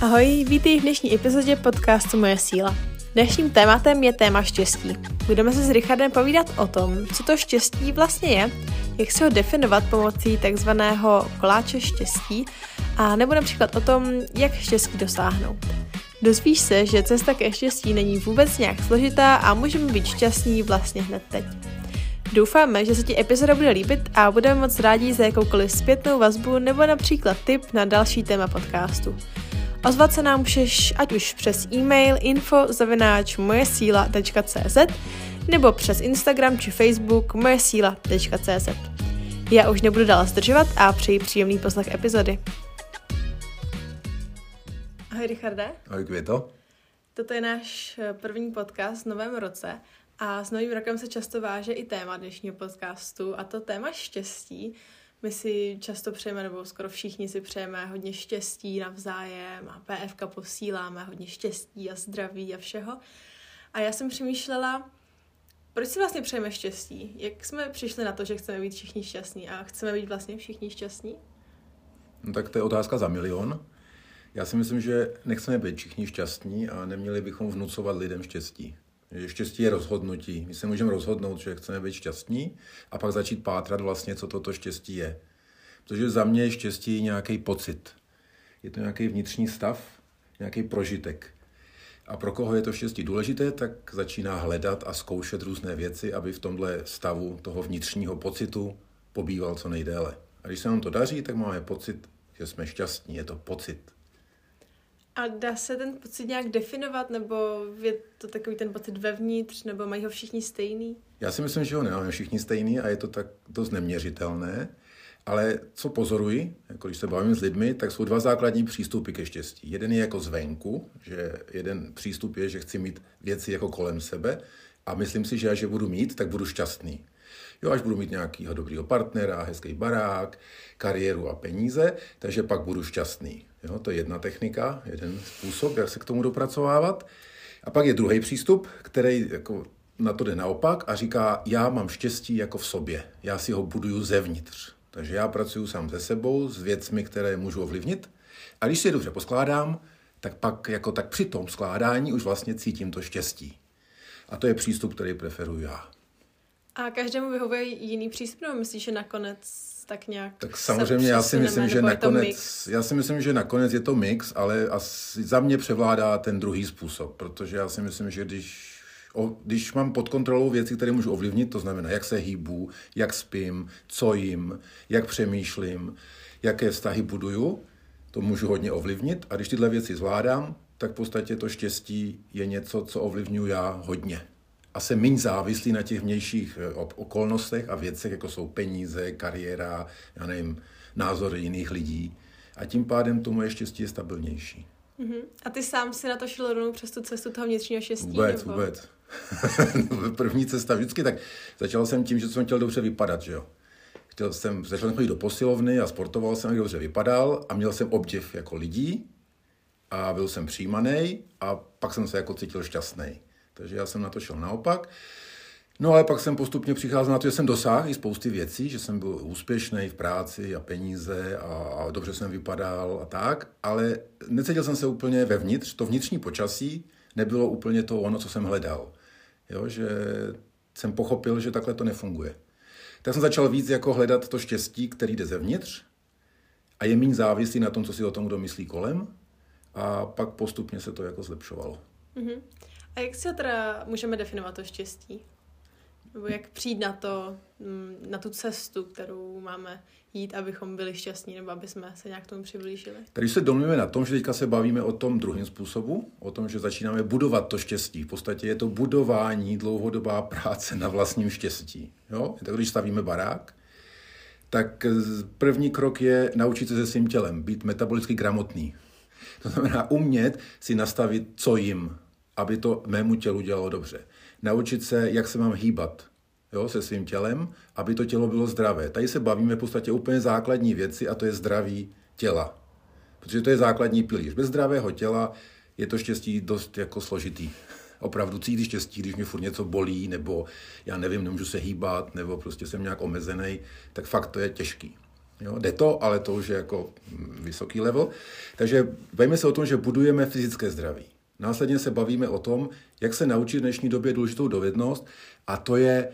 Ahoj, vítej v dnešní epizodě podcastu Moje síla. Dnešním tématem je téma štěstí. Budeme se s Richardem povídat o tom, co to štěstí vlastně je, jak se ho definovat pomocí takzvaného koláče štěstí a nebo například o tom, jak štěstí dosáhnout. Dozvíš se, že cesta ke štěstí není vůbec nějak složitá a můžeme být šťastní vlastně hned teď. Doufáme, že se ti epizoda bude líbit a budeme moc rádi za jakoukoliv zpětnou vazbu nebo například tip na další téma podcastu. Ozvat se nám můžeš ať už přes e-mail info mojesíla.cz nebo přes Instagram či Facebook mojesíla.cz. Já už nebudu dál zdržovat a přeji příjemný poslech epizody. Ahoj Richarde. Ahoj Květo. Toto je náš eh, první podcast v novém roce a s novým rokem se často váže i téma dnešního podcastu a to téma štěstí. My si často přejeme, nebo skoro všichni si přejeme hodně štěstí navzájem a PFK posíláme hodně štěstí a zdraví a všeho. A já jsem přemýšlela, proč si vlastně přejeme štěstí? Jak jsme přišli na to, že chceme být všichni šťastní a chceme být vlastně všichni šťastní? No tak to je otázka za milion. Já si myslím, že nechceme být všichni šťastní a neměli bychom vnucovat lidem štěstí. Že štěstí je rozhodnutí. My se můžeme rozhodnout, že chceme být šťastní a pak začít pátrat vlastně, co toto štěstí je. Protože za mě je štěstí nějaký pocit. Je to nějaký vnitřní stav, nějaký prožitek. A pro koho je to štěstí důležité, tak začíná hledat a zkoušet různé věci, aby v tomhle stavu toho vnitřního pocitu pobýval co nejdéle. A když se nám to daří, tak máme pocit, že jsme šťastní. Je to pocit. A dá se ten pocit nějak definovat, nebo je to takový ten pocit vevnitř, nebo mají ho všichni stejný? Já si myslím, že ho nemáme všichni stejný a je to tak dost neměřitelné. Ale co pozoruji, jako když se bavím s lidmi, tak jsou dva základní přístupy ke štěstí. Jeden je jako zvenku, že jeden přístup je, že chci mít věci jako kolem sebe a myslím si, že až je budu mít, tak budu šťastný. Jo, až budu mít nějakýho dobrýho partnera, hezký barák, kariéru a peníze, takže pak budu šťastný. Jo, to je jedna technika, jeden způsob, jak se k tomu dopracovávat. A pak je druhý přístup, který jako na to jde naopak a říká, já mám štěstí jako v sobě, já si ho buduju zevnitř. Takže já pracuji sám se sebou, s věcmi, které můžu ovlivnit. A když si je dobře poskládám, tak pak jako tak při tom skládání už vlastně cítím to štěstí. A to je přístup, který preferuji já. A každému vyhovuje jiný přístup, nebo myslíš, že nakonec tak nějak Tak samozřejmě já si myslím, že nakonec, já si myslím, že nakonec je to mix, ale asi za mě převládá ten druhý způsob, protože já si myslím, že když O, když mám pod kontrolou věci, které můžu ovlivnit, to znamená, jak se hýbu, jak spím, co jim, jak přemýšlím, jaké vztahy buduju, to můžu hodně ovlivnit. A když tyhle věci zvládám, tak v podstatě to štěstí je něco, co ovlivňuji já hodně a jsem méně závislý na těch vnějších eh, okolnostech a věcech, jako jsou peníze, kariéra, já nevím, názory jiných lidí. A tím pádem to moje štěstí je stabilnější. Uh-huh. A ty sám si na to šel rovnou přes tu cestu toho vnitřního štěstí? Vůbec, nebo? vůbec. První cesta vždycky, tak začal jsem tím, že jsem chtěl dobře vypadat, že jo. Chtěl jsem, začal jsem chodit do posilovny a sportoval jsem, jak dobře vypadal a měl jsem obdiv jako lidí a byl jsem přijímaný a pak jsem se jako cítil šťastný. Takže já jsem na to šel naopak. No ale pak jsem postupně přicházel na to, že jsem dosáhl i spousty věcí, že jsem byl úspěšný v práci a peníze a, a dobře jsem vypadal a tak, ale necítil jsem se úplně vevnitř, to vnitřní počasí nebylo úplně to ono, co jsem hledal. Jo, že jsem pochopil, že takhle to nefunguje. Tak jsem začal víc jako hledat to štěstí, který jde zevnitř a je méně závislý na tom, co si o tom kdo myslí kolem a pak postupně se to jako zlepšovalo. Mm-hmm. A jak si teda můžeme definovat to štěstí? Nebo jak přijít na to, mm, na tu cestu, kterou máme jít, abychom byli šťastní, nebo aby jsme se nějak tomu přiblížili? Tady se domluvíme na tom, že teďka se bavíme o tom druhém způsobu, o tom, že začínáme budovat to štěstí. V podstatě je to budování, dlouhodobá práce na vlastním štěstí. Jo? Tak když stavíme barák, tak první krok je naučit se se svým tělem, být metabolicky gramotný. To znamená umět si nastavit, co jim, aby to mému tělu dělalo dobře. Naučit se, jak se mám hýbat jo, se svým tělem, aby to tělo bylo zdravé. Tady se bavíme v podstatě úplně základní věci a to je zdraví těla. Protože to je základní pilíř. Bez zdravého těla je to štěstí dost jako složitý. Opravdu cítit štěstí, když mě furt něco bolí, nebo já nevím, nemůžu se hýbat, nebo prostě jsem nějak omezený, tak fakt to je těžký. Jo, jde to, ale to už je jako vysoký level. Takže bavíme se o tom, že budujeme fyzické zdraví. Následně se bavíme o tom, jak se naučit v dnešní době důležitou dovednost a to je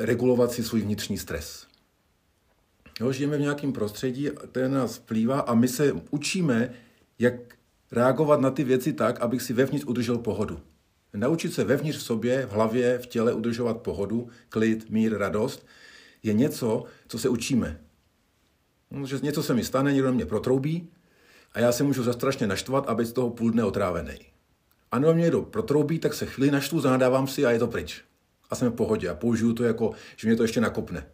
regulovat si svůj vnitřní stres. Jo, žijeme v nějakém prostředí, které nás vplývá a my se učíme, jak reagovat na ty věci tak, abych si vevnitř udržel pohodu. Naučit se vevnitř v sobě, v hlavě, v těle udržovat pohodu, klid, mír, radost, je něco, co se učíme. No, že něco se mi stane, někdo mě protroubí a já se můžu zastrašně naštvat a být z toho půl dne otrávený. A nebo mě někdo protroubí, tak se chvíli naštvu, zanadávám si a je to pryč. A jsem v pohodě a použiju to jako, že mě to ještě nakopne.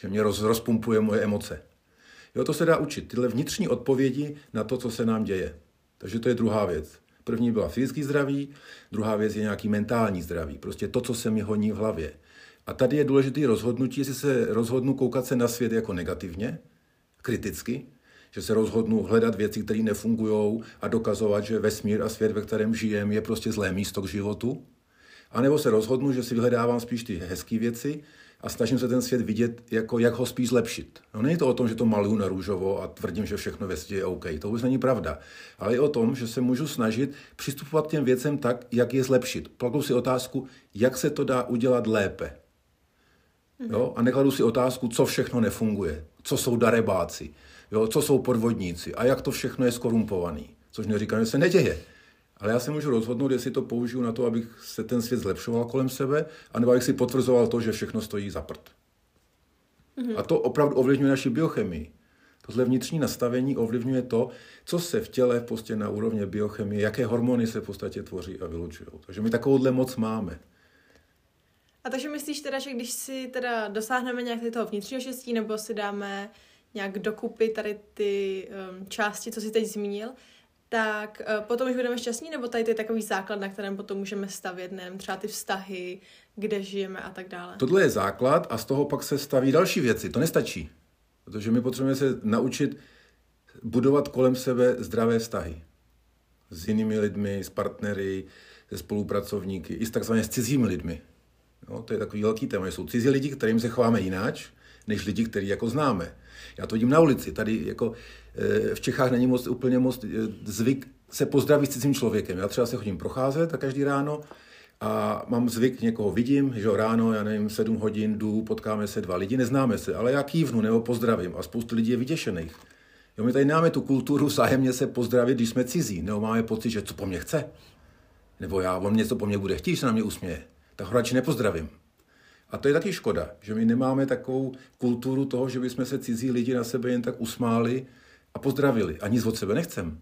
Že mě roz, rozpumpuje moje emoce. Jo, to se dá učit. Tyhle vnitřní odpovědi na to, co se nám děje. Takže to je druhá věc. První byla fyzický zdraví, druhá věc je nějaký mentální zdraví. Prostě to, co se mi honí v hlavě. A tady je důležité rozhodnutí, jestli se rozhodnu koukat se na svět jako negativně, kriticky, že se rozhodnu hledat věci, které nefungují a dokazovat, že vesmír a svět, ve kterém žijem, je prostě zlé místo k životu. A nebo se rozhodnu, že si vyhledávám spíš ty hezké věci a snažím se ten svět vidět, jako jak ho spíš zlepšit. No není to o tom, že to maluju na růžovo a tvrdím, že všechno ve světě je OK. To vůbec není pravda. Ale je o tom, že se můžu snažit přistupovat k těm věcem tak, jak je zlepšit. Plakou si otázku, jak se to dá udělat lépe. Jo? A nekladu si otázku, co všechno nefunguje, co jsou darebáci, jo? co jsou podvodníci a jak to všechno je skorumpovaný. Což neříkám, že se neděje. Ale já se můžu rozhodnout, jestli to použiju na to, abych se ten svět zlepšoval kolem sebe, anebo abych si potvrzoval to, že všechno stojí za prd. Mm-hmm. A to opravdu ovlivňuje naši biochemii. Tohle vnitřní nastavení ovlivňuje to, co se v těle prostě na úrovni biochemie, jaké hormony se v podstatě tvoří a vylučují. Takže my takovouhle moc máme. A takže myslíš teda, že když si teda dosáhneme nějak toho vnitřního štěstí, nebo si dáme nějak dokupy tady ty um, části, co jsi teď zmínil, tak uh, potom už budeme šťastní, nebo tady to je takový základ, na kterém potom můžeme stavět, nevím, třeba ty vztahy, kde žijeme a tak dále. Tohle je základ a z toho pak se staví další věci. To nestačí. Protože my potřebujeme se naučit budovat kolem sebe zdravé vztahy. S jinými lidmi, s partnery, se spolupracovníky, i s takzvaně s cizími lidmi. Jo, to je takový velký téma. Jsou cizí lidi, kterým se chováme jináč, než lidi, který jako známe. Já to vidím na ulici. Tady jako e, v Čechách není moc, úplně moc e, zvyk se pozdravit s cizím člověkem. Já třeba se chodím procházet a každý ráno a mám zvyk, někoho vidím, že ráno, já nevím, sedm hodin jdu, potkáme se dva lidi, neznáme se, ale já kývnu nebo pozdravím a spoustu lidí je vyděšených. Jo, my tady máme tu kulturu zájemně se pozdravit, když jsme cizí, nebo máme pocit, že co po mně chce. Nebo já, on něco po mně bude chtít, že se na mě usměje tak ho radši nepozdravím. A to je taky škoda, že my nemáme takovou kulturu toho, že bychom se cizí lidi na sebe jen tak usmáli a pozdravili a nic od sebe nechcem.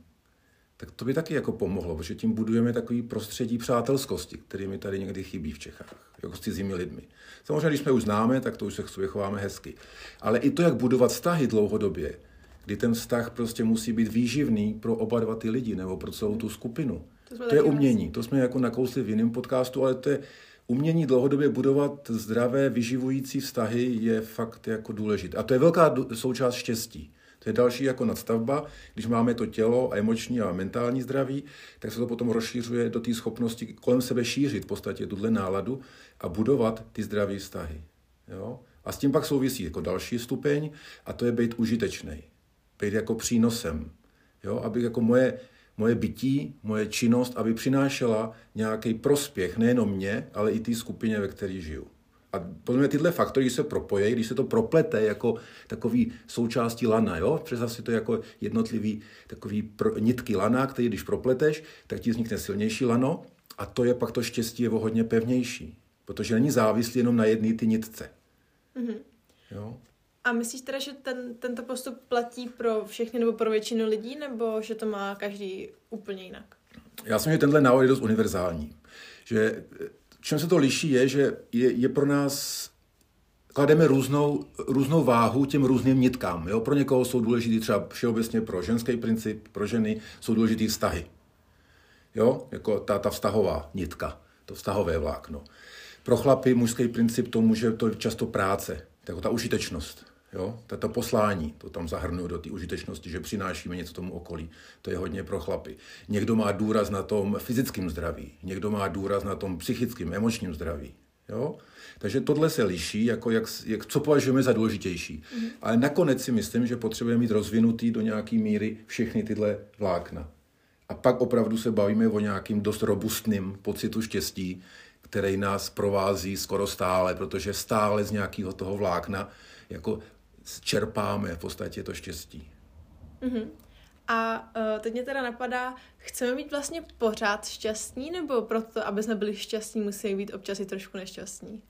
Tak to by taky jako pomohlo, protože tím budujeme takový prostředí přátelskosti, který mi tady někdy chybí v Čechách, jako s cizími lidmi. Samozřejmě, když jsme už známe, tak to už se k sobě chováme hezky. Ale i to, jak budovat vztahy dlouhodobě, kdy ten vztah prostě musí být výživný pro oba dva ty lidi nebo pro celou tu skupinu. To, to je umění. To jsme jako nakousli v jiném podcastu, ale to je umění dlouhodobě budovat zdravé, vyživující vztahy je fakt jako důležité. A to je velká součást štěstí. To je další jako nadstavba. Když máme to tělo a emoční a mentální zdraví, tak se to potom rozšířuje do té schopnosti kolem sebe šířit v podstatě tuhle náladu a budovat ty zdravé vztahy. Jo? A s tím pak souvisí jako další stupeň a to je být užitečný. Být jako přínosem. Jo? Aby jako moje moje bytí, moje činnost, aby přinášela nějaký prospěch nejenom mě, ale i té skupině, ve které žiju. A podle mě tyhle faktory se propojí, když se to proplete jako takový součástí lana, jo? Představ si to jako jednotlivý takový pro, nitky lana, který když propleteš, tak ti vznikne silnější lano a to je pak to štěstí je o hodně pevnější, protože není závislý jenom na jedné ty nitce. Mm-hmm. Jo? A myslíš teda, že ten, tento postup platí pro všechny nebo pro většinu lidí, nebo že to má každý úplně jinak? Já si myslím, že tenhle návod je dost univerzální. Že čem se to liší je, že je, je pro nás klademe různou, různou váhu těm různým nitkám. Jo? Pro někoho jsou důležitý třeba všeobecně pro ženský princip, pro ženy jsou důležitý vztahy. Jo? Jako ta, ta vztahová nitka, to vztahové vlákno. Pro chlapy mužský princip to může to často práce, jako ta užitečnost. Jo? Tato poslání, to tam zahrnuju do té užitečnosti, že přinášíme něco tomu okolí. To je hodně pro chlapy. Někdo má důraz na tom fyzickém zdraví, někdo má důraz na tom psychickém, emočním zdraví. Jo? Takže tohle se liší, jako jak, jak, co považujeme za důležitější. Mm. Ale nakonec si myslím, že potřebujeme mít rozvinutý do nějaké míry všechny tyhle vlákna. A pak opravdu se bavíme o nějakým dost robustným pocitu štěstí, který nás provází skoro stále, protože stále z nějakého toho vlákna jako čerpáme v podstatě to štěstí. Mm-hmm. A uh, teď mě teda napadá, chceme být vlastně pořád šťastní, nebo proto, aby jsme byli šťastní, musí být občas i trošku nešťastní?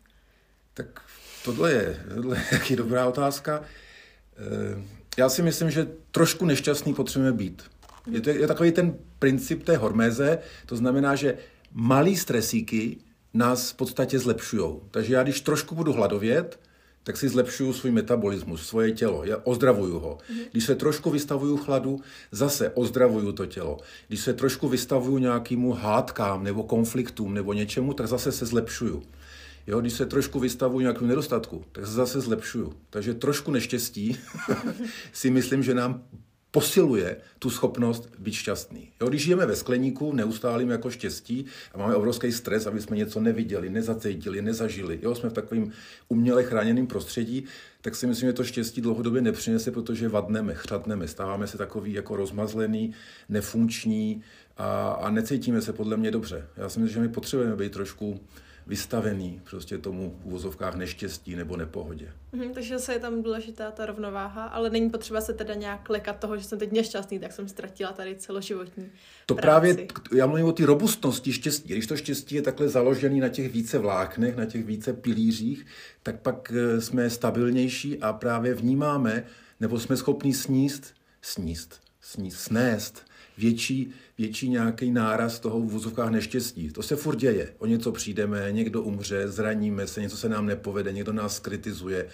Tak tohle je, tohle je taky dobrá otázka. Uh, já si myslím, že trošku nešťastný potřebujeme být. Je to je takový ten princip té horméze, to znamená, že malý stresíky nás v podstatě zlepšují. Takže já když trošku budu hladovět, tak si zlepšuju svůj metabolismus, svoje tělo, já ozdravuju ho. Když se trošku vystavuju chladu, zase ozdravuju to tělo. Když se trošku vystavuju nějakému hádkám nebo konfliktům nebo něčemu, tak zase se zlepšuju. Jo, když se trošku vystavuju nějakému nedostatku, tak se zase zlepšuju. Takže trošku neštěstí si myslím, že nám posiluje tu schopnost být šťastný. Jo, když žijeme ve skleníku, neustálým jako štěstí a máme obrovský stres, aby jsme něco neviděli, nezacítili, nezažili, jo, jsme v takovém uměle chráněném prostředí, tak si myslím, že to štěstí dlouhodobě nepřinese, protože vadneme, chřadneme, stáváme se takový jako rozmazlený, nefunkční a, a necítíme se podle mě dobře. Já si myslím, že my potřebujeme být trošku vystavený prostě tomu v uvozovkách neštěstí nebo nepohodě. Mhm, takže se je tam důležitá ta rovnováha, ale není potřeba se teda nějak lekat toho, že jsem teď nešťastný, tak jsem ztratila tady celoživotní To práci. právě, já mluvím o té robustnosti štěstí. Když to štěstí je takhle založený na těch více vláknech, na těch více pilířích, tak pak eh, jsme stabilnější a právě vnímáme, nebo jsme schopni sníst, sníst, sníst, snést větší, větší nějaký náraz toho v vozovkách neštěstí. To se furt děje. O něco přijdeme, někdo umře, zraníme se, něco se nám nepovede, někdo nás kritizuje,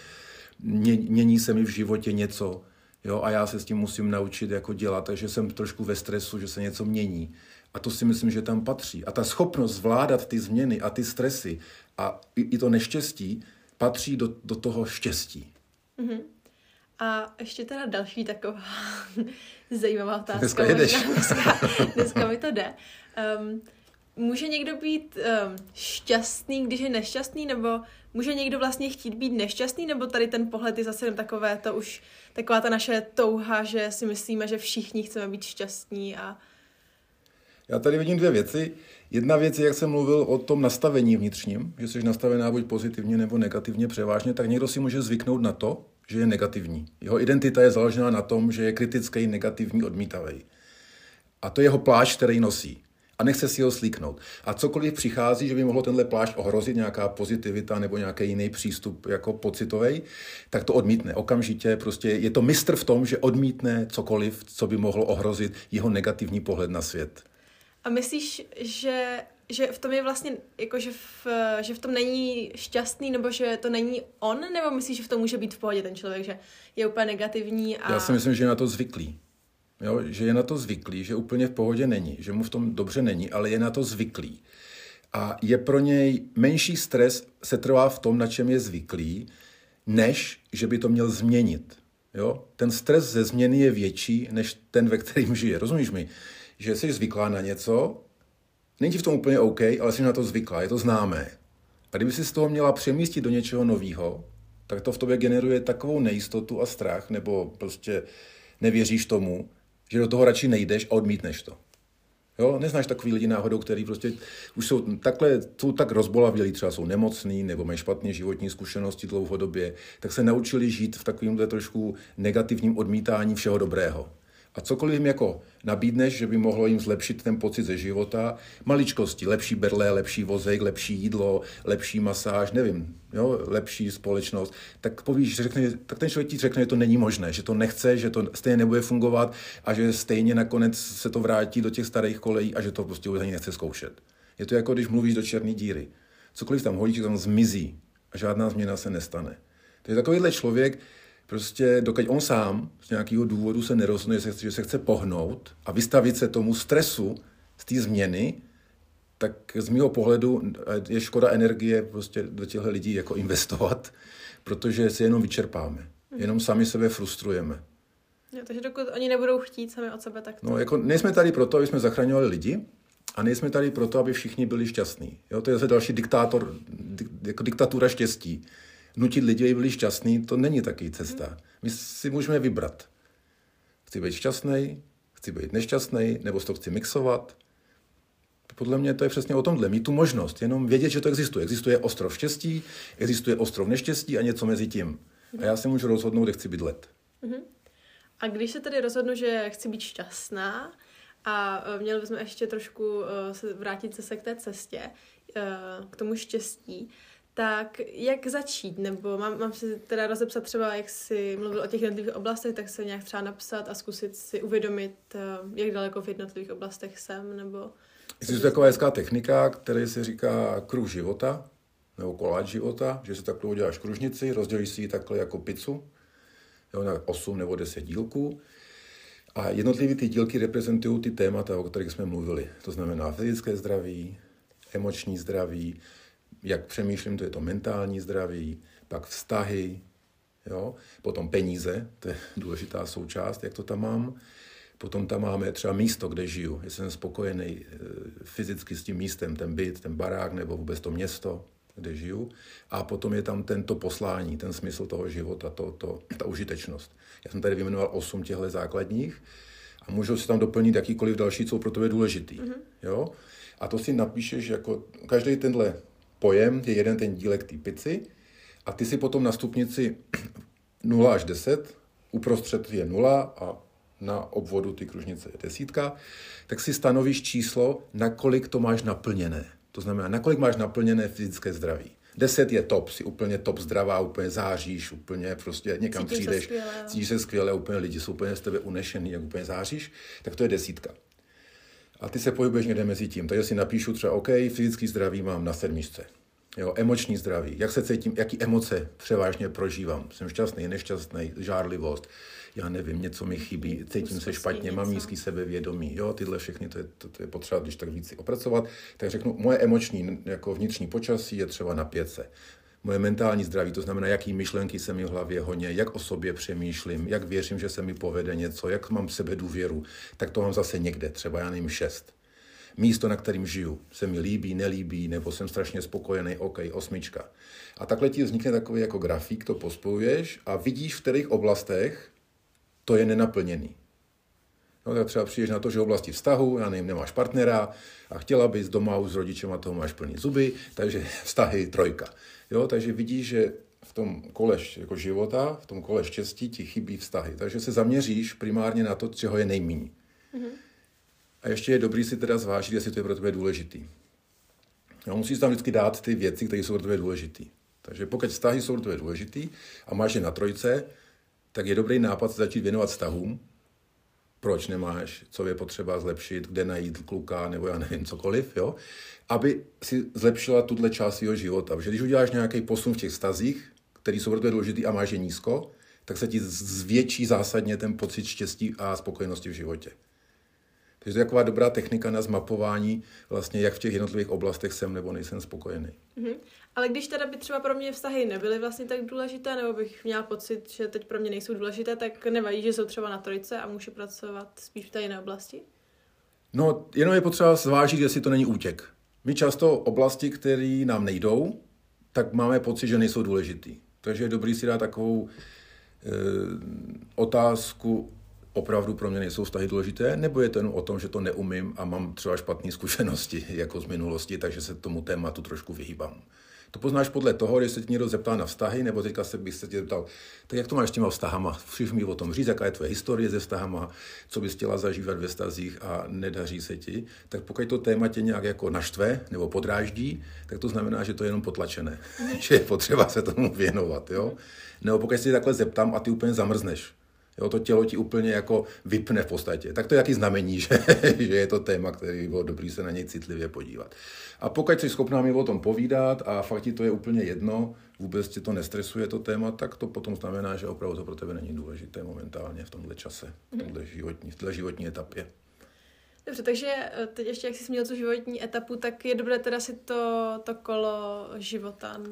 mění se mi v životě něco. Jo, a já se s tím musím naučit jako dělat, takže jsem trošku ve stresu, že se něco mění. A to si myslím, že tam patří. A ta schopnost zvládat ty změny a ty stresy a i, i to neštěstí patří do, do toho štěstí. Mm-hmm. A ještě teda další taková zajímavá otázka. Dneska jedeš. Dneska, dneska mi to jde. Um, může někdo být um, šťastný, když je nešťastný, nebo může někdo vlastně chtít být nešťastný, nebo tady ten pohled je zase takové, to už taková ta naše touha, že si myslíme, že všichni chceme být šťastní a já tady vidím dvě věci. Jedna věc je, jak jsem mluvil o tom nastavení vnitřním, že jsi nastavená buď pozitivně nebo negativně převážně, tak někdo si může zvyknout na to, že je negativní. Jeho identita je založena na tom, že je kritický, negativní, odmítavý. A to je jeho plášť, který nosí. A nechce si ho slíknout. A cokoliv přichází, že by mohlo tenhle plášť ohrozit nějaká pozitivita nebo nějaký jiný přístup jako pocitový, tak to odmítne. Okamžitě prostě je to mistr v tom, že odmítne cokoliv, co by mohlo ohrozit jeho negativní pohled na svět. A myslíš, že že v tom je vlastně, jako že v, že v tom není šťastný, nebo že to není on, nebo myslíš, že v tom může být v pohodě ten člověk, že je úplně negativní a... Já si myslím, že je na to zvyklý. Jo, že je na to zvyklý, že úplně v pohodě není, že mu v tom dobře není, ale je na to zvyklý. A je pro něj menší stres se trvá v tom, na čem je zvyklý, než že by to měl změnit. Jo? Ten stres ze změny je větší, než ten, ve kterým žije. Rozumíš mi? Že jsi zvyklá na něco Není v tom úplně OK, ale jsi na to zvyklá, je to známé. A kdyby si z toho měla přemístit do něčeho nového, tak to v tobě generuje takovou nejistotu a strach, nebo prostě nevěříš tomu, že do toho radši nejdeš a odmítneš to. Jo, neznáš takový lidi náhodou, který prostě už jsou takhle, jsou tak rozbolavělí, třeba jsou nemocní nebo mají špatné životní zkušenosti dlouhodobě, tak se naučili žít v takovémhle trošku negativním odmítání všeho dobrého. A cokoliv jim jako nabídneš, že by mohlo jim zlepšit ten pocit ze života, maličkosti, lepší berle, lepší vozejk, lepší jídlo, lepší masáž, nevím, jo, lepší společnost, tak povíš, řekne, tak ten člověk ti řekne, že to není možné, že to nechce, že to stejně nebude fungovat a že stejně nakonec se to vrátí do těch starých kolejí a že to prostě ani nechce zkoušet. Je to jako když mluvíš do černé díry. Cokoliv tam hodíš, tam zmizí a žádná změna se nestane. To je takovýhle člověk, Prostě dokud on sám z nějakého důvodu se nerozhodne, že se, že se chce pohnout a vystavit se tomu stresu z té změny, tak z mého pohledu je škoda energie prostě do těchto lidí jako investovat, protože se jenom vyčerpáme. Jenom sami sebe frustrujeme. Jo, takže dokud oni nebudou chtít sami od sebe, tak to... No, jako nejsme tady proto, aby jsme zachraňovali lidi, A nejsme tady proto, aby všichni byli šťastní. Jo, to je zase další diktátor, dik, jako diktatura štěstí. Nutit lidi, aby byli šťastní, to není taky cesta. My si můžeme vybrat. Chci být šťastný, chci být nešťastný, nebo si to chci mixovat. Podle mě to je přesně o tomhle. Mít tu možnost, jenom vědět, že to existuje. Existuje ostrov štěstí, existuje ostrov neštěstí a něco mezi tím. A já si můžu rozhodnout, kde chci bydlet. Uh-huh. A když se tedy rozhodnu, že chci být šťastná a uh, měli bychom ještě trošku se vrátit se k té cestě, uh, k tomu štěstí, tak jak začít? Nebo mám, mám si teda rozepsat třeba, jak jsi mluvil o těch jednotlivých oblastech, tak se nějak třeba napsat a zkusit si uvědomit, jak daleko v jednotlivých oblastech jsem, nebo... Existuje taková hezká technika, která se říká kruh života, nebo koláč života, že si takhle uděláš kružnici, rozdělíš si ji takhle jako pizzu, jo, na 8 nebo 10 dílků. A jednotlivé ty dílky reprezentují ty témata, o kterých jsme mluvili. To znamená fyzické zdraví, emoční zdraví, jak přemýšlím, to je to mentální zdraví, pak vztahy, jo? potom peníze, to je důležitá součást, jak to tam mám. Potom tam máme třeba místo, kde žiju. Jestli jsem spokojený eh, fyzicky s tím místem, ten byt, ten barák nebo vůbec to město, kde žiju. A potom je tam tento poslání, ten smysl toho života, to, to, ta užitečnost. Já jsem tady vyjmenoval osm těchto základních a můžu si tam doplnit jakýkoliv další, co pro tebe je důležitý. Mm-hmm. Jo? A to si napíšeš jako, každý tenhle pojem je jeden ten dílek té pici a ty si potom na stupnici 0 až 10, uprostřed je 0 a na obvodu ty kružnice je desítka, tak si stanovíš číslo, nakolik to máš naplněné. To znamená, nakolik máš naplněné fyzické zdraví. Deset je top, si úplně top zdravá, úplně záříš, úplně prostě někam Cítím přijdeš, se skvěle. cítíš se skvěle, úplně lidi jsou úplně z tebe unešený, jak úplně záříš, tak to je desítka. A ty se pohybuješ někde mezi tím. Takže si napíšu třeba, OK, fyzický zdraví mám na sedmičce. Jo, emoční zdraví, jak se cítím, jaký emoce převážně prožívám. Jsem šťastný, nešťastný, žárlivost, já nevím, něco mi chybí, cítím se špatně, mám nízký sebevědomí, jo, tyhle všechny, to je, to, to je potřeba, když tak víc opracovat, tak řeknu, moje emoční, jako vnitřní počasí je třeba na pětce. Moje mentální zdraví, to znamená, jaký myšlenky se mi v hlavě honě, jak o sobě přemýšlím, jak věřím, že se mi povede něco, jak mám sebe důvěru, tak to mám zase někde, třeba já nevím, šest. Místo, na kterým žiju, se mi líbí, nelíbí, nebo jsem strašně spokojený, OK, osmička. A takhle ti vznikne takový jako grafik, to pospojuješ a vidíš, v kterých oblastech to je nenaplněný. No, tak třeba přijdeš na to, že v oblasti vztahu, já nevím, nemáš partnera a chtěla bys doma už s rodičem a toho máš plný zuby, takže vztahy trojka. Jo, takže vidíš, že v tom kole jako života, v tom kole štěstí ti chybí vztahy. Takže se zaměříš primárně na to, čeho je nejméně. Mm-hmm. A ještě je dobrý si teda zvážit, jestli to je pro tebe důležitý. Jo, musíš tam vždycky dát ty věci, které jsou pro tebe důležitý. Takže pokud vztahy jsou pro tebe důležitý a máš je na trojce, tak je dobrý nápad začít věnovat vztahům. Proč nemáš, co je potřeba zlepšit, kde najít kluka, nebo já nevím, cokoliv, jo? aby si zlepšila tuhle část svého života. Protože když uděláš nějaký posun v těch vztazích, který jsou pro tebe důležitý a máš je nízko, tak se ti zvětší zásadně ten pocit štěstí a spokojenosti v životě. Takže to je taková dobrá technika na zmapování, vlastně jak v těch jednotlivých oblastech jsem nebo nejsem spokojený. Mhm. Ale když teda by třeba pro mě vztahy nebyly vlastně tak důležité, nebo bych měla pocit, že teď pro mě nejsou důležité, tak nevadí, že jsou třeba na trojce a můžu pracovat spíš v té jiné oblasti? No, jenom je potřeba zvážit, jestli to není útěk. My často oblasti, které nám nejdou, tak máme pocit, že nejsou důležitý. Takže je dobrý si dát takovou e, otázku, opravdu pro mě nejsou vztahy důležité, nebo je to jen o tom, že to neumím a mám třeba špatné zkušenosti jako z minulosti, takže se tomu tématu trošku vyhýbám. To poznáš podle toho, když se tě někdo zeptá na vztahy, nebo teďka se bych se tě zeptal, tak jak to máš s těma vztahama? Přiš mi o tom říct, jaká je tvoje historie se vztahama, co bys chtěla zažívat ve vztazích a nedaří se ti, tak pokud to téma tě nějak jako naštve nebo podráždí, tak to znamená, že to je jenom potlačené, že je potřeba se tomu věnovat. Jo? Nebo pokud se tě takhle zeptám a ty úplně zamrzneš, Jo, to tělo ti úplně jako vypne v podstatě. Tak to je jaký znamení, že, že je to téma, který bylo dobrý se na něj citlivě podívat. A pokud jsi schopná mi o tom povídat a fakt ti to je úplně jedno, vůbec tě to nestresuje to téma, tak to potom znamená, že opravdu to pro tebe není důležité momentálně v tomhle čase, v tomhle životní, v téhle životní etapě. Dobře, takže eh, teď ještě, jak jsi zmínil tu životní etapu, tak je dobré teda si to, to kolo života uh,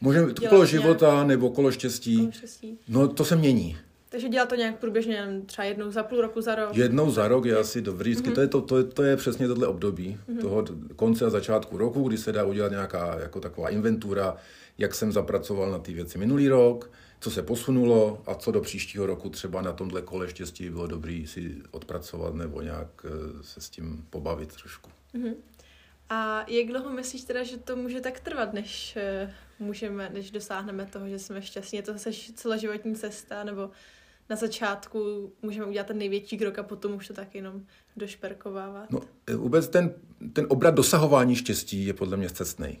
Můžeme to kolo života nebo kolo štěstí, Kolo štěstí. no to se mění. Takže dělá to nějak průběžně, třeba jednou za půl roku, za rok? Jednou za rok je asi dobrý. Vždycky mm-hmm. to, je to, to, to je přesně tohle období, mm-hmm. toho konce a začátku roku, kdy se dá udělat nějaká jako taková inventura, jak jsem zapracoval na ty věci minulý rok, co se posunulo a co do příštího roku třeba na tomhle kole štěstí bylo dobrý si odpracovat nebo nějak eh, se s tím pobavit trošku. Mm-hmm. A jak dlouho myslíš teda, že to může tak trvat, než eh, můžeme, než dosáhneme toho, že jsme šťastní? Je to zase celoživotní cesta, nebo na začátku můžeme udělat ten největší krok a potom už to tak jenom došperkovávat? No, eh, vůbec ten, ten obrat dosahování štěstí je podle mě cestný.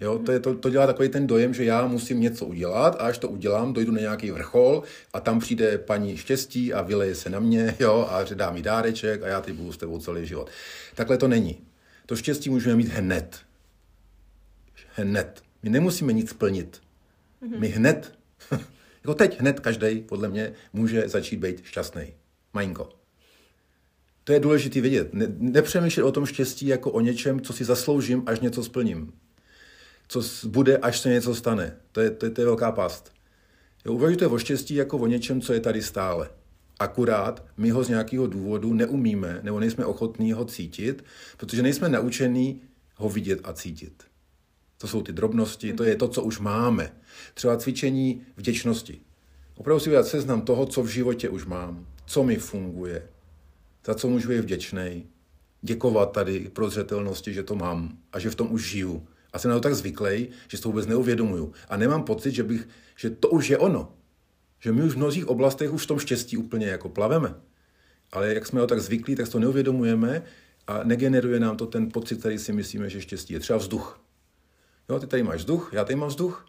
Jo, to, je, to, to dělá takový ten dojem, že já musím něco udělat a až to udělám, dojdu na nějaký vrchol a tam přijde paní štěstí a vyleje se na mě jo, a dá mi dáreček a já ty budu s tebou celý život. Takhle to není. To štěstí můžeme mít hned. Hned. My nemusíme nic splnit. Mm-hmm. My hned, jako teď hned každý podle mě může začít být šťastný. Majinko. To je důležité vědět. Ne, nepřemýšlet o tom štěstí jako o něčem, co si zasloužím, až něco splním. Co bude, až se něco stane. To je, to je, to je velká past. uvažujte o štěstí jako o něčem, co je tady stále. Akurát my ho z nějakého důvodu neumíme nebo nejsme ochotní ho cítit, protože nejsme naučení ho vidět a cítit. To jsou ty drobnosti, to je to, co už máme. Třeba cvičení vděčnosti. Opravdu si udělat seznam toho, co v životě už mám, co mi funguje, za co můžu být vděčný, děkovat tady pro zřetelnosti, že to mám a že v tom už žiju. A jsem na to tak zvyklý, že to vůbec neuvědomuju. A nemám pocit, že, bych, že to už je ono. Že my už v mnohých oblastech už v tom štěstí úplně jako plaveme. Ale jak jsme ho tak zvyklí, tak to neuvědomujeme a negeneruje nám to ten pocit, který si myslíme, že štěstí je. Třeba vzduch. Jo, ty tady máš vzduch, já tady mám vzduch.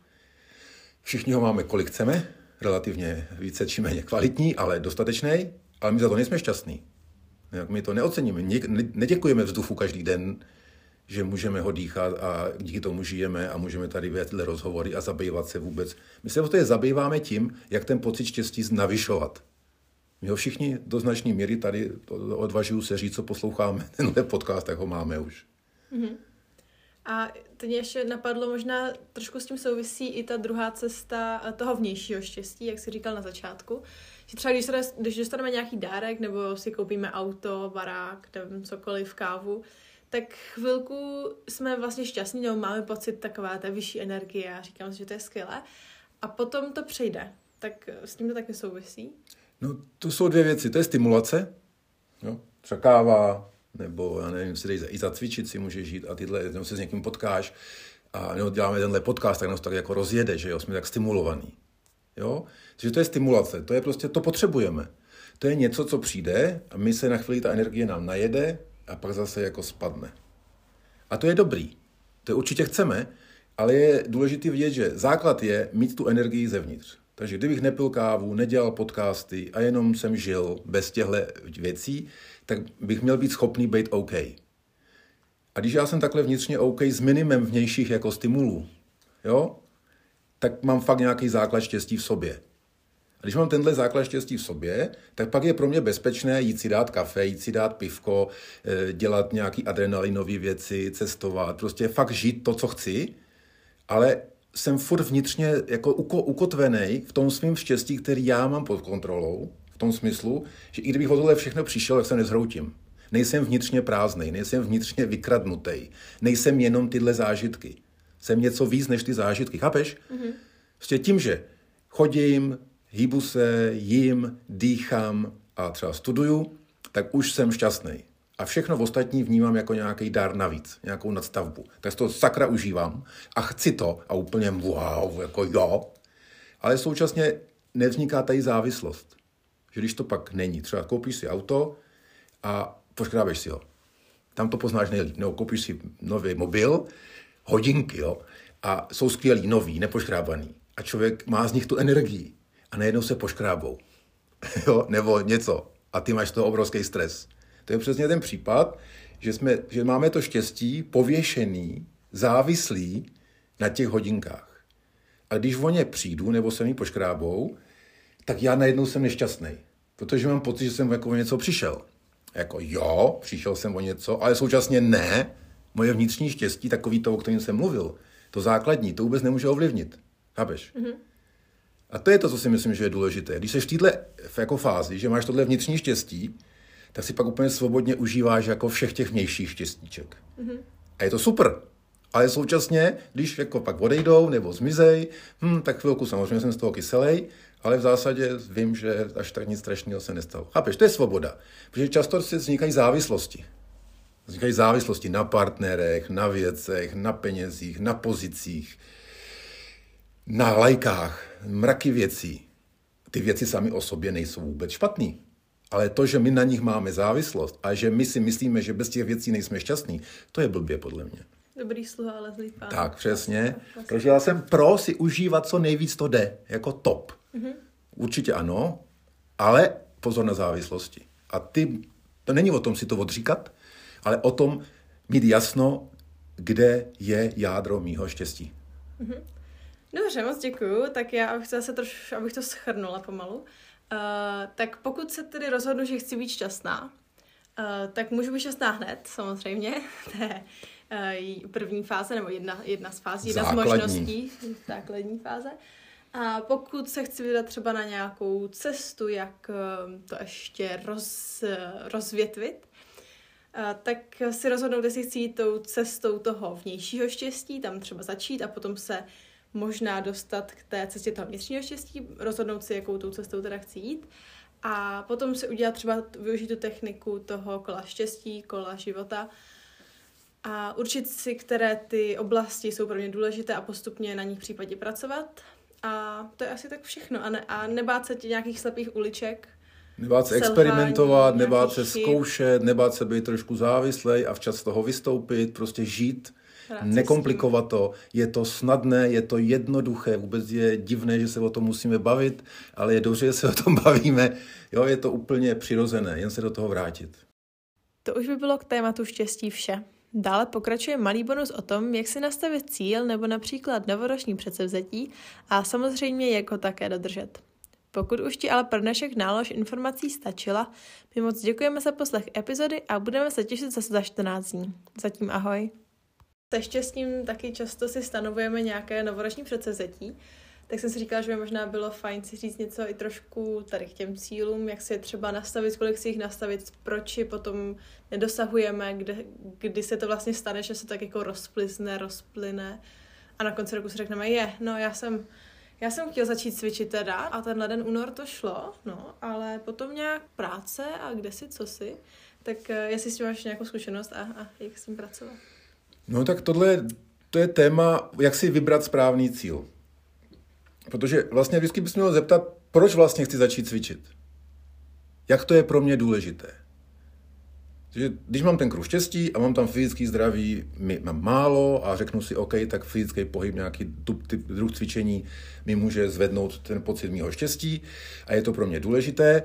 Všichni ho máme, kolik chceme, relativně více či méně kvalitní, ale dostatečný, ale my za to nejsme šťastní. My to neoceníme, neděkujeme vzduchu každý den, že můžeme ho dýchat a díky tomu žijeme a můžeme tady vést rozhovory a zabývat se vůbec. My se to zabýváme tím, jak ten pocit štěstí navyšovat. My ho všichni do značné míry tady odvažuju se říct, co posloucháme, tenhle podcast, tak ho máme už. Mm-hmm. A teď ještě napadlo, možná trošku s tím souvisí i ta druhá cesta eh, toho vnějšího štěstí, jak jsi říkal na začátku. Že třeba když, když dostaneme nějaký dárek, nebo si koupíme auto, barák, nevím, cokoliv, kávu, tak chvilku jsme vlastně šťastní, nebo máme pocit takové té vyšší energie a říkám si, že to je skvělé. A potom to přejde. Tak s tím to taky souvisí? No, to jsou dvě věci. To je stimulace, jo? třeba káva, nebo já nevím, si i zacvičit si může žít a tyhle, nebo se s někým potkáš a nebo děláme tenhle podcast, tak nás tak jako rozjede, že jo, jsme tak stimulovaní. Jo? Takže to je stimulace, to je prostě, to potřebujeme. To je něco, co přijde a my se na chvíli ta energie nám najede a pak zase jako spadne. A to je dobrý. To určitě chceme, ale je důležité vidět, že základ je mít tu energii zevnitř. Takže kdybych nepil kávu, nedělal podcasty a jenom jsem žil bez těchto věcí, tak bych měl být schopný být OK. A když já jsem takhle vnitřně OK s minimem vnějších jako stimulů, jo, tak mám fakt nějaký základ štěstí v sobě. A když mám tenhle základ štěstí v sobě, tak pak je pro mě bezpečné jít si dát kafe, jít si dát pivko, eh, dělat nějaký adrenalinové věci, cestovat, prostě fakt žít to, co chci, ale jsem furt vnitřně jako ukotvený v tom svém štěstí, který já mám pod kontrolou, v tom smyslu, že i kdybych o tohle všechno přišel, tak se nezhroutím. Nejsem vnitřně prázdný, nejsem vnitřně vykradnutý, nejsem jenom tyhle zážitky. Jsem něco víc než ty zážitky, chápeš? Mm-hmm. Prostě tím, že chodím, hýbu se, jím, dýchám a třeba studuju, tak už jsem šťastný. A všechno v ostatní vnímám jako nějaký dar navíc, nějakou nadstavbu. Tak to sakra užívám a chci to a úplně wow, jako jo. Ale současně nevzniká tady závislost. Že když to pak není, třeba koupíš si auto a poškrábeš si ho. Tam to poznáš nejlíp. Nebo koupíš si nový mobil, hodinky, jo, a jsou skvělý, nový, nepoškrábaný. A člověk má z nich tu energii. A najednou se poškrábou. jo, nebo něco. A ty máš to obrovský stres. To je přesně ten případ, že, jsme, že máme to štěstí pověšený, závislý na těch hodinkách. A když o ně přijdu, nebo se mi poškrábou, tak já najednou jsem nešťastný. Protože mám pocit, že jsem jako o něco přišel. Jako jo, přišel jsem o něco, ale současně ne. Moje vnitřní štěstí, takový to, o kterém jsem mluvil, to základní, to vůbec nemůže ovlivnit. Chápeš? Mm-hmm. A to je to, co si myslím, že je důležité. Když jsi v této jako fázi, že máš tohle vnitřní štěstí, tak si pak úplně svobodně užíváš jako všech těch vnějších štěstíček. Mm-hmm. A je to super. Ale současně, když jako pak odejdou nebo zmizej, hm, tak chvilku samozřejmě jsem z toho kyselej, ale v zásadě vím, že až tak nic strašného se nestalo. Chápeš, to je svoboda. Protože často si vznikají závislosti. Vznikají závislosti na partnerech, na věcech, na penězích, na pozicích, na lajkách, mraky věcí. Ty věci sami o sobě nejsou vůbec špatný. Ale to, že my na nich máme závislost a že my si myslíme, že bez těch věcí nejsme šťastní, to je blbě podle mě. Dobrý sluha, ale zlý pán. Tak, přesně. Takže já jsem pro si užívat co nejvíc to jde, jako top. Mm-hmm. Určitě ano, ale pozor na závislosti. A ty, to není o tom si to odříkat, ale o tom mít jasno, kde je jádro mýho štěstí. Mm-hmm. Dobře, moc děkuju. Tak já abych to zase troš, abych to schrnula pomalu. Uh, tak pokud se tedy rozhodnu, že chci být šťastná, uh, tak můžu být šťastná hned, samozřejmě. to je uh, první fáze, nebo jedna, jedna z fází, jedna základní. z možností, základní fáze. A pokud se chci vydat třeba na nějakou cestu, jak to ještě roz, rozvětvit, tak si rozhodnout, jestli chci jít tou cestou toho vnějšího štěstí, tam třeba začít a potom se možná dostat k té cestě toho vnitřního štěstí, rozhodnout si, jakou tou cestou teda chci jít. A potom si udělat třeba, využít tu techniku toho kola štěstí, kola života a určit si, které ty oblasti jsou pro mě důležité a postupně na nich případě pracovat. A to je asi tak všechno. A, ne, a nebát se tě nějakých slepých uliček, Nebát se experimentovat, nebát se zkoušet, nebát se být trošku závislej a včas z toho vystoupit, prostě žít nekomplikovat to, je to snadné, je to jednoduché, vůbec je divné, že se o tom musíme bavit, ale je dobře, že se o tom bavíme, jo, je to úplně přirozené, jen se do toho vrátit. To už by bylo k tématu štěstí vše. Dále pokračuje malý bonus o tom, jak si nastavit cíl nebo například novoroční předsevzetí a samozřejmě jak ho také dodržet. Pokud už ti ale pro dnešek nálož informací stačila, my moc děkujeme za poslech epizody a budeme se těšit zase za 14 dní. Zatím ahoj. Se štěstím taky často si stanovujeme nějaké novoroční předsevzetí, tak jsem si říkala, že by možná bylo fajn si říct něco i trošku tady k těm cílům, jak si je třeba nastavit, kolik si jich nastavit, proč je potom nedosahujeme, kde, kdy se to vlastně stane, že se tak jako rozplizne, rozplyne a na konci roku si řekneme, je, no já jsem, já jsem chtěl začít cvičit teda a tenhle den únor to šlo, no, ale potom nějak práce a kde si, co si, tak eh, jestli s tím máš nějakou zkušenost a, a jak s tím pracovat. No tak tohle to je téma, jak si vybrat správný cíl. Protože vlastně vždycky bys měl zeptat, proč vlastně chci začít cvičit. Jak to je pro mě důležité. Takže když mám ten kruh štěstí a mám tam fyzický zdraví, mám málo a řeknu si, OK, tak fyzický pohyb, nějaký druh cvičení mi může zvednout ten pocit mého štěstí a je to pro mě důležité.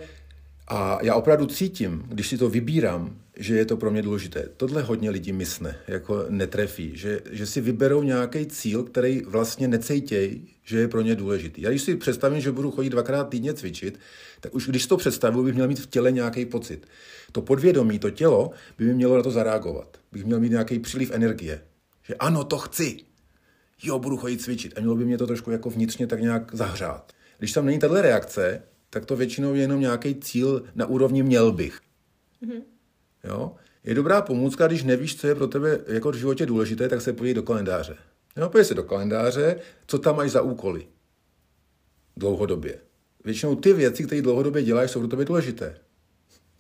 A já opravdu cítím, když si to vybírám, že je to pro mě důležité. Tohle hodně lidí mysne, jako netrefí, že, že si vyberou nějaký cíl, který vlastně necejtějí, že je pro ně důležitý. Já když si představím, že budu chodit dvakrát týdně cvičit, tak už když to představuju, bych měl mít v těle nějaký pocit. To podvědomí, to tělo, by mi mělo na to zareagovat. Bych měl mít nějaký příliv energie. Že ano, to chci. Jo, budu chodit cvičit. A mělo by mě to trošku jako vnitřně tak nějak zahřát. Když tam není tahle reakce, tak to většinou je jenom nějaký cíl na úrovni měl bych. Mm-hmm. Jo? Je dobrá pomůcka, když nevíš, co je pro tebe jako v životě důležité, tak se podívej do kalendáře. Jo, podívej se do kalendáře, co tam máš za úkoly. Dlouhodobě. Většinou ty věci, které dlouhodobě děláš, jsou pro tebe důležité.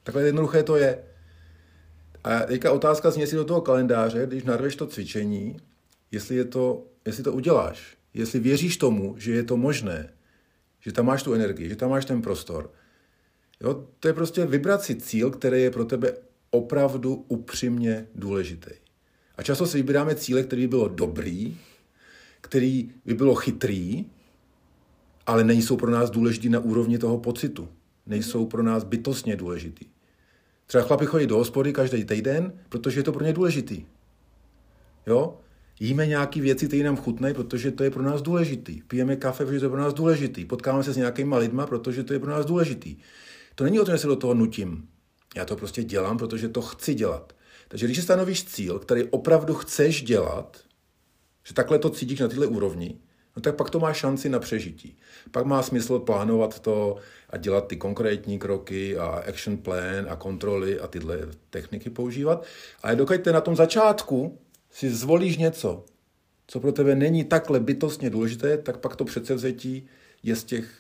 Takhle jednoduché to je. A teďka otázka zní, jestli do toho kalendáře, když narveš to cvičení, jestli, je to, jestli to uděláš. Jestli věříš tomu, že je to možné, že tam máš tu energii, že tam máš ten prostor. Jo, to je prostě vybrat si cíl, který je pro tebe opravdu upřímně důležitý. A často si vybíráme cíle, který by bylo dobrý, který by bylo chytrý, ale nejsou pro nás důležitý na úrovni toho pocitu. Nejsou pro nás bytostně důležitý. Třeba chlapi chodí do hospody každý týden, protože je to pro ně důležitý. Jo? Jíme nějaké věci, které nám chutnají, protože to je pro nás důležitý. Pijeme kafe, protože to je pro nás důležitý. Potkáme se s nějakýma lidma, protože to je pro nás důležitý. To není o tom, že se do toho nutím. Já to prostě dělám, protože to chci dělat. Takže když si stanovíš cíl, který opravdu chceš dělat, že takhle to cítíš na této úrovni, no tak pak to má šanci na přežití. Pak má smysl plánovat to a dělat ty konkrétní kroky a action plan a kontroly a tyhle techniky používat. Ale dokud na tom začátku si zvolíš něco, co pro tebe není takhle bytostně důležité, tak pak to předsevzetí je z těch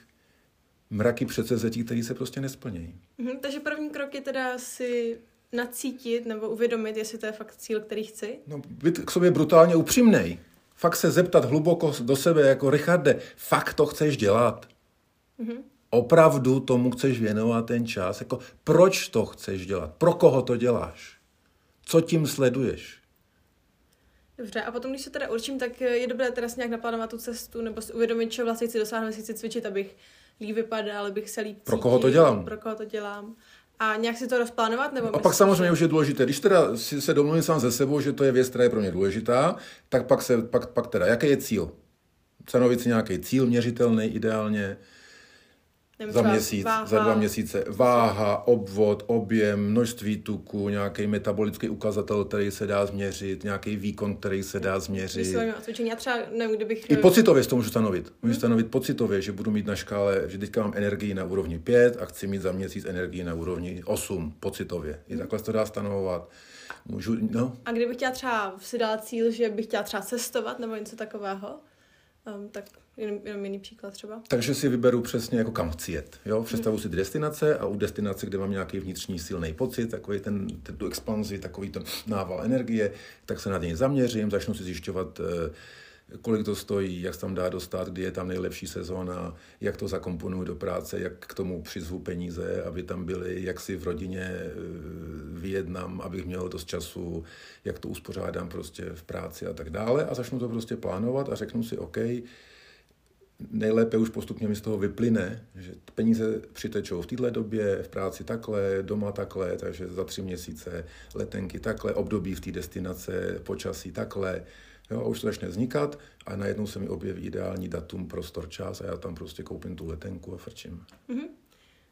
mraky předsevzetí, které se prostě nesplnějí. Mhm, takže první krok je teda si nacítit nebo uvědomit, jestli to je fakt cíl, který chci? No, být k sobě brutálně upřímnej. Fakt se zeptat hluboko do sebe, jako Richarde, fakt to chceš dělat? Mm-hmm. Opravdu tomu chceš věnovat ten čas? Jako, proč to chceš dělat? Pro koho to děláš? Co tím sleduješ? Dobře, a potom, když se teda určím, tak je dobré teda nějak naplánovat tu cestu, nebo si uvědomit, co vlastně chci dosáhnout, jestli chci cvičit, abych líp vypadal, abych se líp cítil, Pro koho to dělám? Pro koho to dělám. A nějak si to rozplánovat? Nebo a pak samozřejmě že... už je důležité, když teda si se domluvím sám ze sebou, že to je věc, která je pro mě důležitá, tak pak, se, pak, pak teda, jaký je cíl? Stanovit si nějaký cíl měřitelný ideálně, Nevím, za měsíc, váha. za dva měsíce. Váha, obvod, objem, množství tuku, nějaký metabolický ukazatel, který se dá změřit, nějaký výkon, který se dá změřit. Cvičení. Já třeba nevím, kdybych... I pocitově to můžu stanovit. Můžu hmm. stanovit pocitově, že budu mít na škále, že teďka mám energii na úrovni 5 a chci mít za měsíc energii na úrovni 8 pocitově. I hmm. takhle se to dá stanovovat. Můžu, no. A kdybych chtěla třeba si dát cíl, že bych chtěla třeba cestovat nebo něco takového, um, tak Jenom, jenom jiný příklad třeba. Takže si vyberu přesně, jako kam chci jet. Jo? Představu hmm. si destinace a u destinace, kde mám nějaký vnitřní silný pocit, takový ten, ten tu expanzi, takový ten nával energie, tak se na něj zaměřím, začnu si zjišťovat, eh, kolik to stojí, jak se tam dá dostat, kdy je tam nejlepší sezóna, jak to zakomponuju do práce, jak k tomu přizvu peníze, aby tam byly, jak si v rodině eh, vyjednám, abych měl dost času, jak to uspořádám prostě v práci a tak dále. A začnu to prostě plánovat a řeknu si, OK, nejlépe už postupně mi z toho vyplyne, že peníze přitečou v této době, v práci takhle, doma takhle, takže za tři měsíce letenky takhle, období v té destinace, počasí takhle. Jo, a už to začne vznikat a najednou se mi objeví ideální datum, prostor, čas a já tam prostě koupím tu letenku a frčím. Mm-hmm.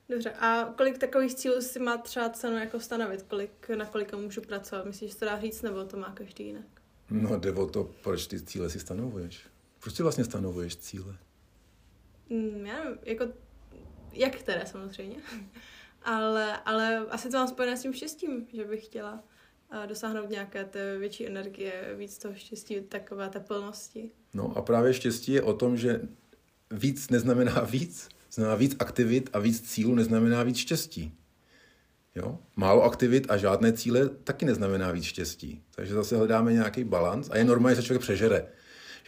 Dobře, a kolik takových cílů si má třeba cenu jako stanovit? Kolik, na kolika můžu pracovat? Myslíš, že to dá říct, nebo to má každý jinak? No, jde o to, proč ty cíle si stanovuješ. Proč si vlastně stanovuješ cíle? Mm, já nevím, jako, jak které samozřejmě, ale, ale asi to mám spojené s tím štěstím, že bych chtěla uh, dosáhnout nějaké té větší energie, víc toho štěstí, takové té plnosti. No a právě štěstí je o tom, že víc neznamená víc. Znamená víc aktivit a víc cílů neznamená víc štěstí. Jo? Málo aktivit a žádné cíle taky neznamená víc štěstí. Takže zase hledáme nějaký balans a je normálně, že se člověk přežere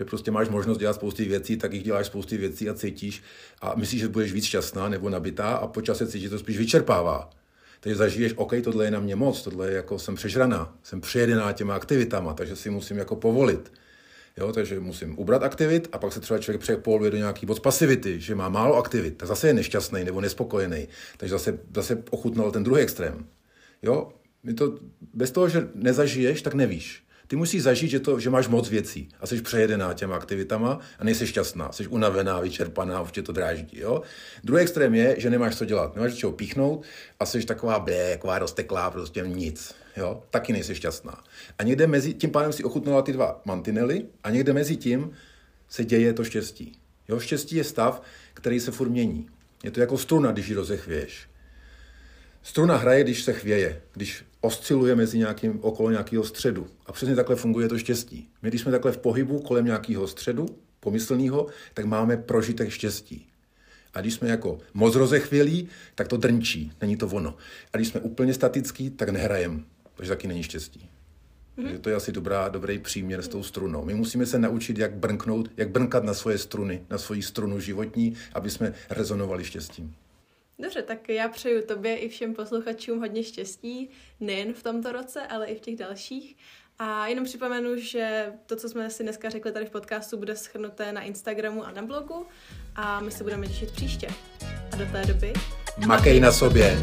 že prostě máš možnost dělat spousty věcí, tak jich děláš spousty věcí a cítíš a myslíš, že budeš víc šťastná nebo nabitá a po čase cítíš, že to spíš vyčerpává. Takže zažiješ, OK, tohle je na mě moc, tohle je jako, jsem přežraná, jsem přejedená těma aktivitama, takže si musím jako povolit. Jo, takže musím ubrat aktivit a pak se třeba člověk přepoluje do nějaký bod pasivity, že má málo aktivit, tak zase je nešťastný nebo nespokojený. Takže zase, zase ochutnal ten druhý extrém. Jo, to, bez toho, že nezažiješ, tak nevíš. Ty musíš zažít, že, to, že máš moc věcí a jsi přejedená těma aktivitama a nejsi šťastná, jsi unavená, vyčerpaná, už tě to dráždí. Jo? Druhý extrém je, že nemáš co dělat, nemáš čeho píchnout a jsi taková blé, taková rozteklá, prostě nic. Jo? Taky nejsi šťastná. A někde mezi, tím pádem si ochutnala ty dva mantinely a někde mezi tím se děje to štěstí. Jo? Štěstí je stav, který se furt mění. Je to jako struna, když ji rozechvěješ. Struna hraje, když se chvěje, když osciluje mezi nějakým, okolo nějakého středu. A přesně takhle funguje to štěstí. My, když jsme takhle v pohybu kolem nějakého středu, pomyslného, tak máme prožitek štěstí. A když jsme jako moc rozechvělí, tak to drnčí, není to ono. A když jsme úplně statický, tak nehrajem, takže taky není štěstí. Mm-hmm. Takže to je asi dobrá, dobrý příměr s tou strunou. My musíme se naučit, jak brnknout, jak brnkat na svoje struny, na svoji strunu životní, aby jsme rezonovali štěstím. Dobře, tak já přeju tobě i všem posluchačům hodně štěstí, nejen v tomto roce, ale i v těch dalších. A jenom připomenu, že to, co jsme si dneska řekli tady v podcastu, bude schrnuté na Instagramu a na blogu a my se budeme těšit příště. A do té doby... Makej na sobě!